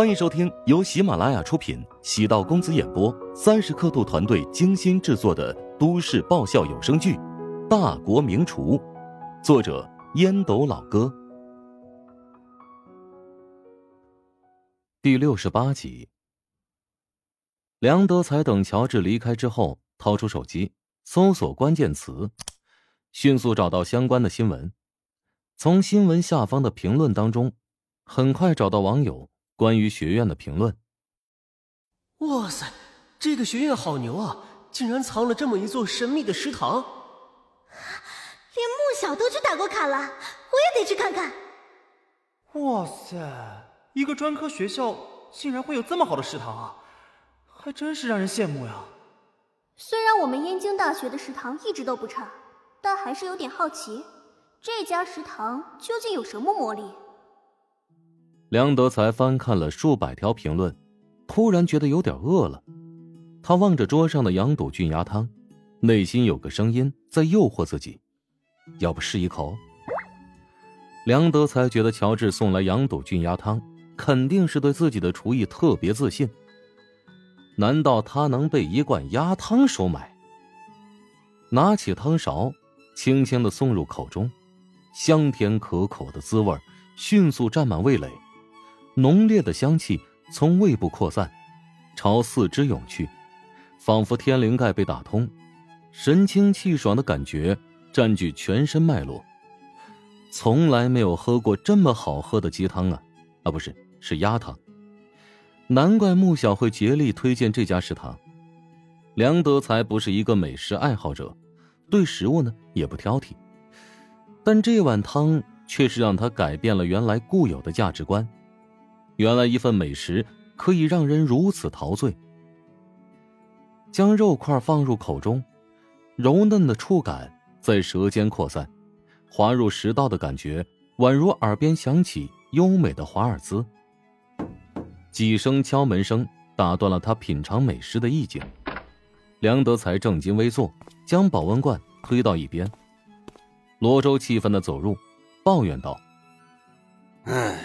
欢迎收听由喜马拉雅出品、喜道公子演播、三十刻度团队精心制作的都市爆笑有声剧《大国名厨》，作者烟斗老哥，第六十八集。梁德才等乔治离开之后，掏出手机搜索关键词，迅速找到相关的新闻。从新闻下方的评论当中，很快找到网友关于学院的评论。哇塞，这个学院好牛啊！竟然藏了这么一座神秘的食堂，连穆小都去打过卡了，我也得去看看。哇塞，一个专科学校竟然会有这么好的食堂啊，还真是让人羡慕呀！虽然我们燕京大学的食堂一直都不差，但还是有点好奇。这家食堂究竟有什么魔力？梁德才翻看了数百条评论，突然觉得有点饿了。他望着桌上的羊肚菌鸭汤，内心有个声音在诱惑自己：要不试一口？梁德才觉得乔治送来羊肚菌鸭汤，肯定是对自己的厨艺特别自信。难道他能被一罐鸭汤收买？拿起汤勺，轻轻的送入口中。香甜可口的滋味迅速占满味蕾，浓烈的香气从胃部扩散，朝四肢涌去，仿佛天灵盖被打通，神清气爽的感觉占据全身脉络。从来没有喝过这么好喝的鸡汤啊！啊，不是，是鸭汤。难怪穆小会竭力推荐这家食堂。梁德才不是一个美食爱好者，对食物呢也不挑剔。但这碗汤却是让他改变了原来固有的价值观。原来一份美食可以让人如此陶醉。将肉块放入口中，柔嫩的触感在舌尖扩散，滑入食道的感觉宛如耳边响起优美的华尔兹。几声敲门声打断了他品尝美食的意境。梁德才正襟危坐，将保温罐推到一边。罗周气愤的走入，抱怨道：“唉，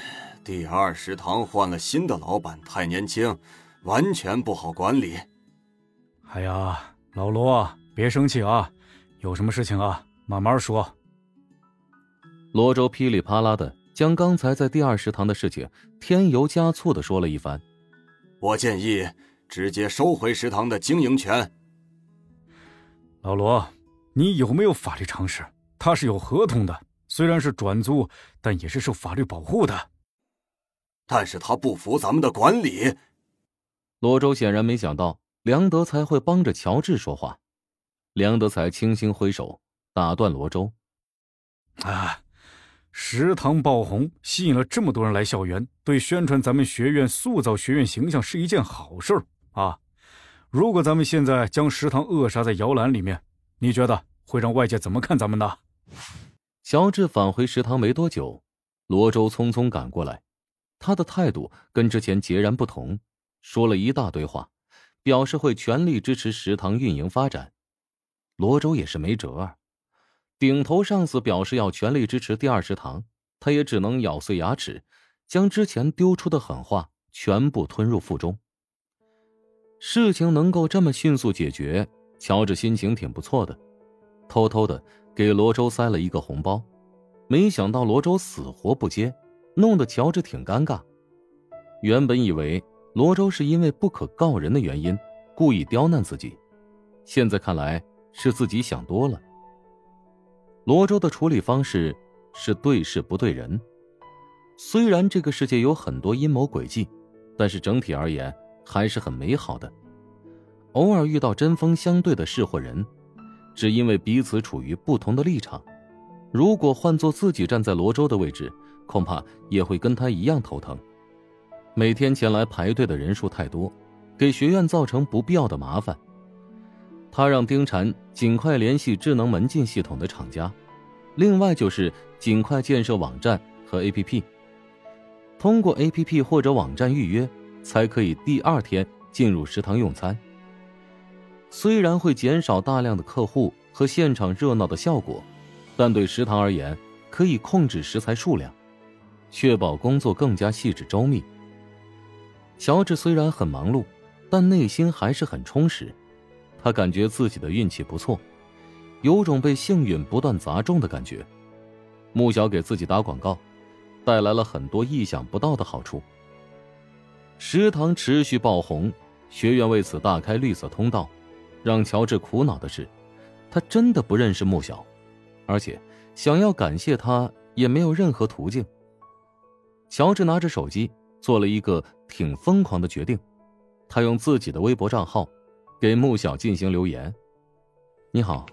第二食堂换了新的老板，太年轻，完全不好管理。”哎呀，老罗，别生气啊，有什么事情啊，慢慢说。罗周噼里啪啦的将刚才在第二食堂的事情添油加醋的说了一番。我建议直接收回食堂的经营权。老罗，你有没有法律常识？他是有合同的，虽然是转租，但也是受法律保护的。但是他不服咱们的管理。罗周显然没想到梁德才会帮着乔治说话。梁德才轻轻挥手打断罗周：“啊，食堂爆红，吸引了这么多人来校园，对宣传咱们学院、塑造学院形象是一件好事啊。如果咱们现在将食堂扼杀在摇篮里面，你觉得会让外界怎么看咱们呢？”乔治返回食堂没多久，罗周匆匆赶过来，他的态度跟之前截然不同，说了一大堆话，表示会全力支持食堂运营发展。罗周也是没辙啊，顶头上司表示要全力支持第二食堂，他也只能咬碎牙齿，将之前丢出的狠话全部吞入腹中。事情能够这么迅速解决，乔治心情挺不错的，偷偷的。给罗周塞了一个红包，没想到罗周死活不接，弄得乔治挺尴尬。原本以为罗周是因为不可告人的原因故意刁难自己，现在看来是自己想多了。罗周的处理方式是对事不对人，虽然这个世界有很多阴谋诡计，但是整体而言还是很美好的。偶尔遇到针锋相对的事或人。只因为彼此处于不同的立场，如果换做自己站在罗周的位置，恐怕也会跟他一样头疼。每天前来排队的人数太多，给学院造成不必要的麻烦。他让丁婵尽快联系智能门禁系统的厂家，另外就是尽快建设网站和 APP。通过 APP 或者网站预约，才可以第二天进入食堂用餐。虽然会减少大量的客户和现场热闹的效果，但对食堂而言，可以控制食材数量，确保工作更加细致周密。乔治虽然很忙碌，但内心还是很充实。他感觉自己的运气不错，有种被幸运不断砸中的感觉。穆小给自己打广告，带来了很多意想不到的好处。食堂持续爆红，学院为此大开绿色通道。让乔治苦恼的是，他真的不认识穆小，而且想要感谢他也没有任何途径。乔治拿着手机做了一个挺疯狂的决定，他用自己的微博账号给穆小进行留言：“你好，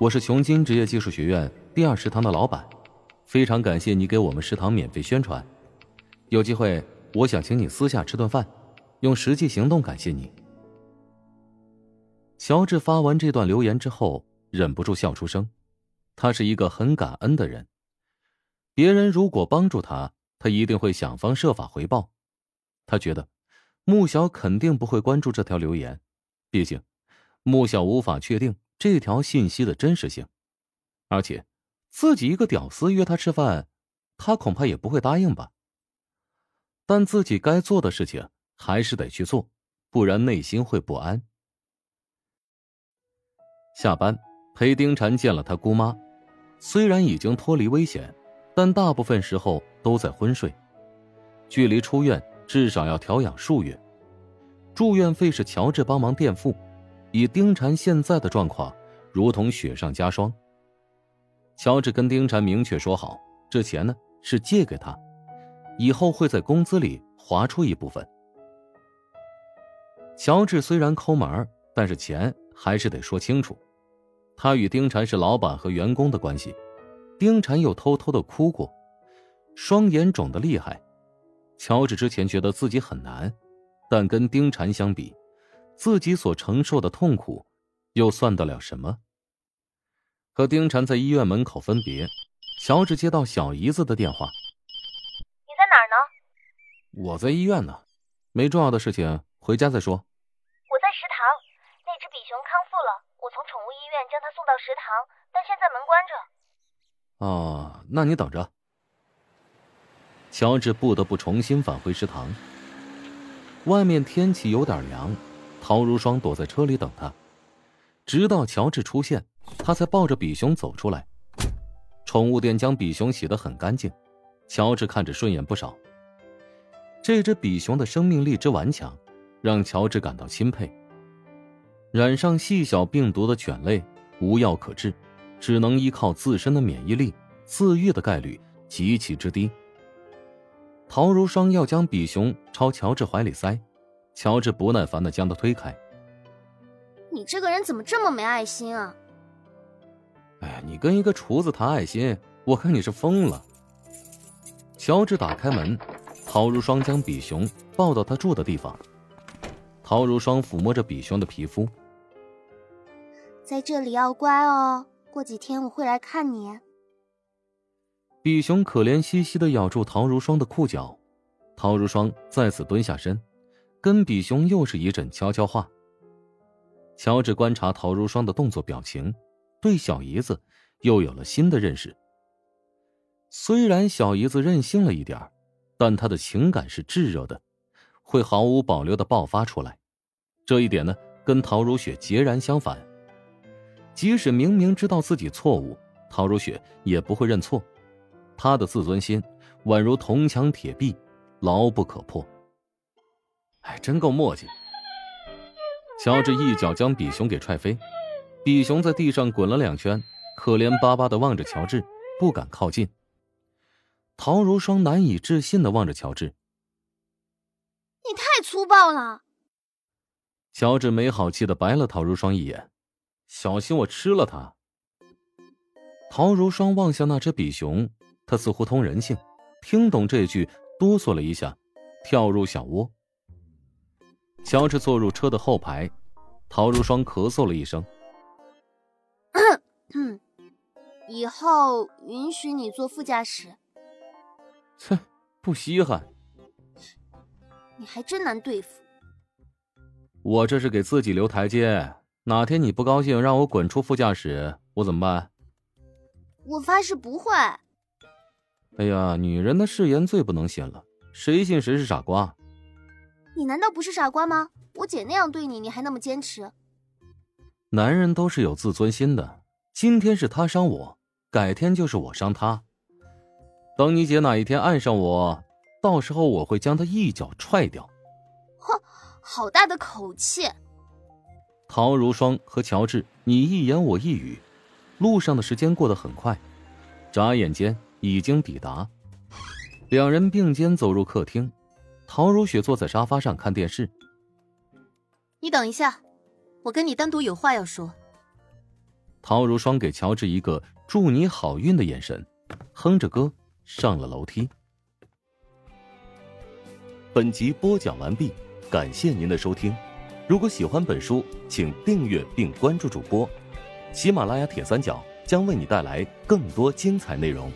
我是琼金职业技术学院第二食堂的老板，非常感谢你给我们食堂免费宣传，有机会我想请你私下吃顿饭，用实际行动感谢你。”乔治发完这段留言之后，忍不住笑出声。他是一个很感恩的人，别人如果帮助他，他一定会想方设法回报。他觉得，穆小肯定不会关注这条留言，毕竟，穆小无法确定这条信息的真实性，而且，自己一个屌丝约他吃饭，他恐怕也不会答应吧。但自己该做的事情还是得去做，不然内心会不安。下班陪丁婵见了他姑妈，虽然已经脱离危险，但大部分时候都在昏睡。距离出院至少要调养数月，住院费是乔治帮忙垫付。以丁婵现在的状况，如同雪上加霜。乔治跟丁婵明确说好，这钱呢是借给他，以后会在工资里划出一部分。乔治虽然抠门但是钱还是得说清楚。他与丁婵是老板和员工的关系，丁婵又偷偷的哭过，双眼肿得厉害。乔治之前觉得自己很难，但跟丁婵相比，自己所承受的痛苦，又算得了什么？和丁婵在医院门口分别，乔治接到小姨子的电话：“你在哪儿呢？”“我在医院呢，没重要的事情，回家再说。”“我在食堂，那只比熊康复了。”我从宠物医院将它送到食堂，但现在门关着。哦，那你等着。乔治不得不重新返回食堂。外面天气有点凉，陶如霜躲在车里等他，直到乔治出现，他才抱着比熊走出来。宠物店将比熊洗得很干净，乔治看着顺眼不少。这只比熊的生命力之顽强，让乔治感到钦佩。染上细小病毒的犬类无药可治，只能依靠自身的免疫力，自愈的概率极其之低。陶如霜要将比熊朝乔治怀里塞，乔治不耐烦的将他推开。你这个人怎么这么没爱心啊？哎呀，你跟一个厨子谈爱心，我看你是疯了。乔治打开门，陶如霜将比熊抱到他住的地方。陶如霜抚摸着比熊的皮肤，在这里要乖哦。过几天我会来看你。比熊可怜兮兮的咬住陶如霜的裤脚，陶如霜再次蹲下身，跟比熊又是一阵悄悄话。乔治观察陶如霜的动作表情，对小姨子又有了新的认识。虽然小姨子任性了一点但她的情感是炙热的。会毫无保留的爆发出来，这一点呢，跟陶如雪截然相反。即使明明知道自己错误，陶如雪也不会认错。她的自尊心宛如铜墙铁壁，牢不可破。哎，真够磨叽。乔治一脚将比熊给踹飞，比熊在地上滚了两圈，可怜巴巴的望着乔治，不敢靠近。陶如霜难以置信的望着乔治。你太粗暴了！乔治没好气的白了陶如霜一眼，小心我吃了他。陶如霜望向那只比熊，他似乎通人性，听懂这句，哆嗦了一下，跳入小窝。乔治坐入车的后排，陶如霜咳嗽了一声：“以后允许你坐副驾驶。”切，不稀罕。你还真难对付。我这是给自己留台阶，哪天你不高兴让我滚出副驾驶，我怎么办？我发誓不会。哎呀，女人的誓言最不能信了，谁信谁是傻瓜。你难道不是傻瓜吗？我姐那样对你，你还那么坚持？男人都是有自尊心的，今天是他伤我，改天就是我伤他。等你姐哪一天爱上我，到时候我会将她一脚踹掉。哼，好大的口气！陶如霜和乔治你一言我一语，路上的时间过得很快，眨眼间已经抵达。两人并肩走入客厅，陶如雪坐在沙发上看电视。你等一下，我跟你单独有话要说。陶如霜给乔治一个祝你好运的眼神，哼着歌上了楼梯。本集播讲完毕，感谢您的收听。如果喜欢本书，请订阅并关注主播。喜马拉雅铁三角将为你带来更多精彩内容。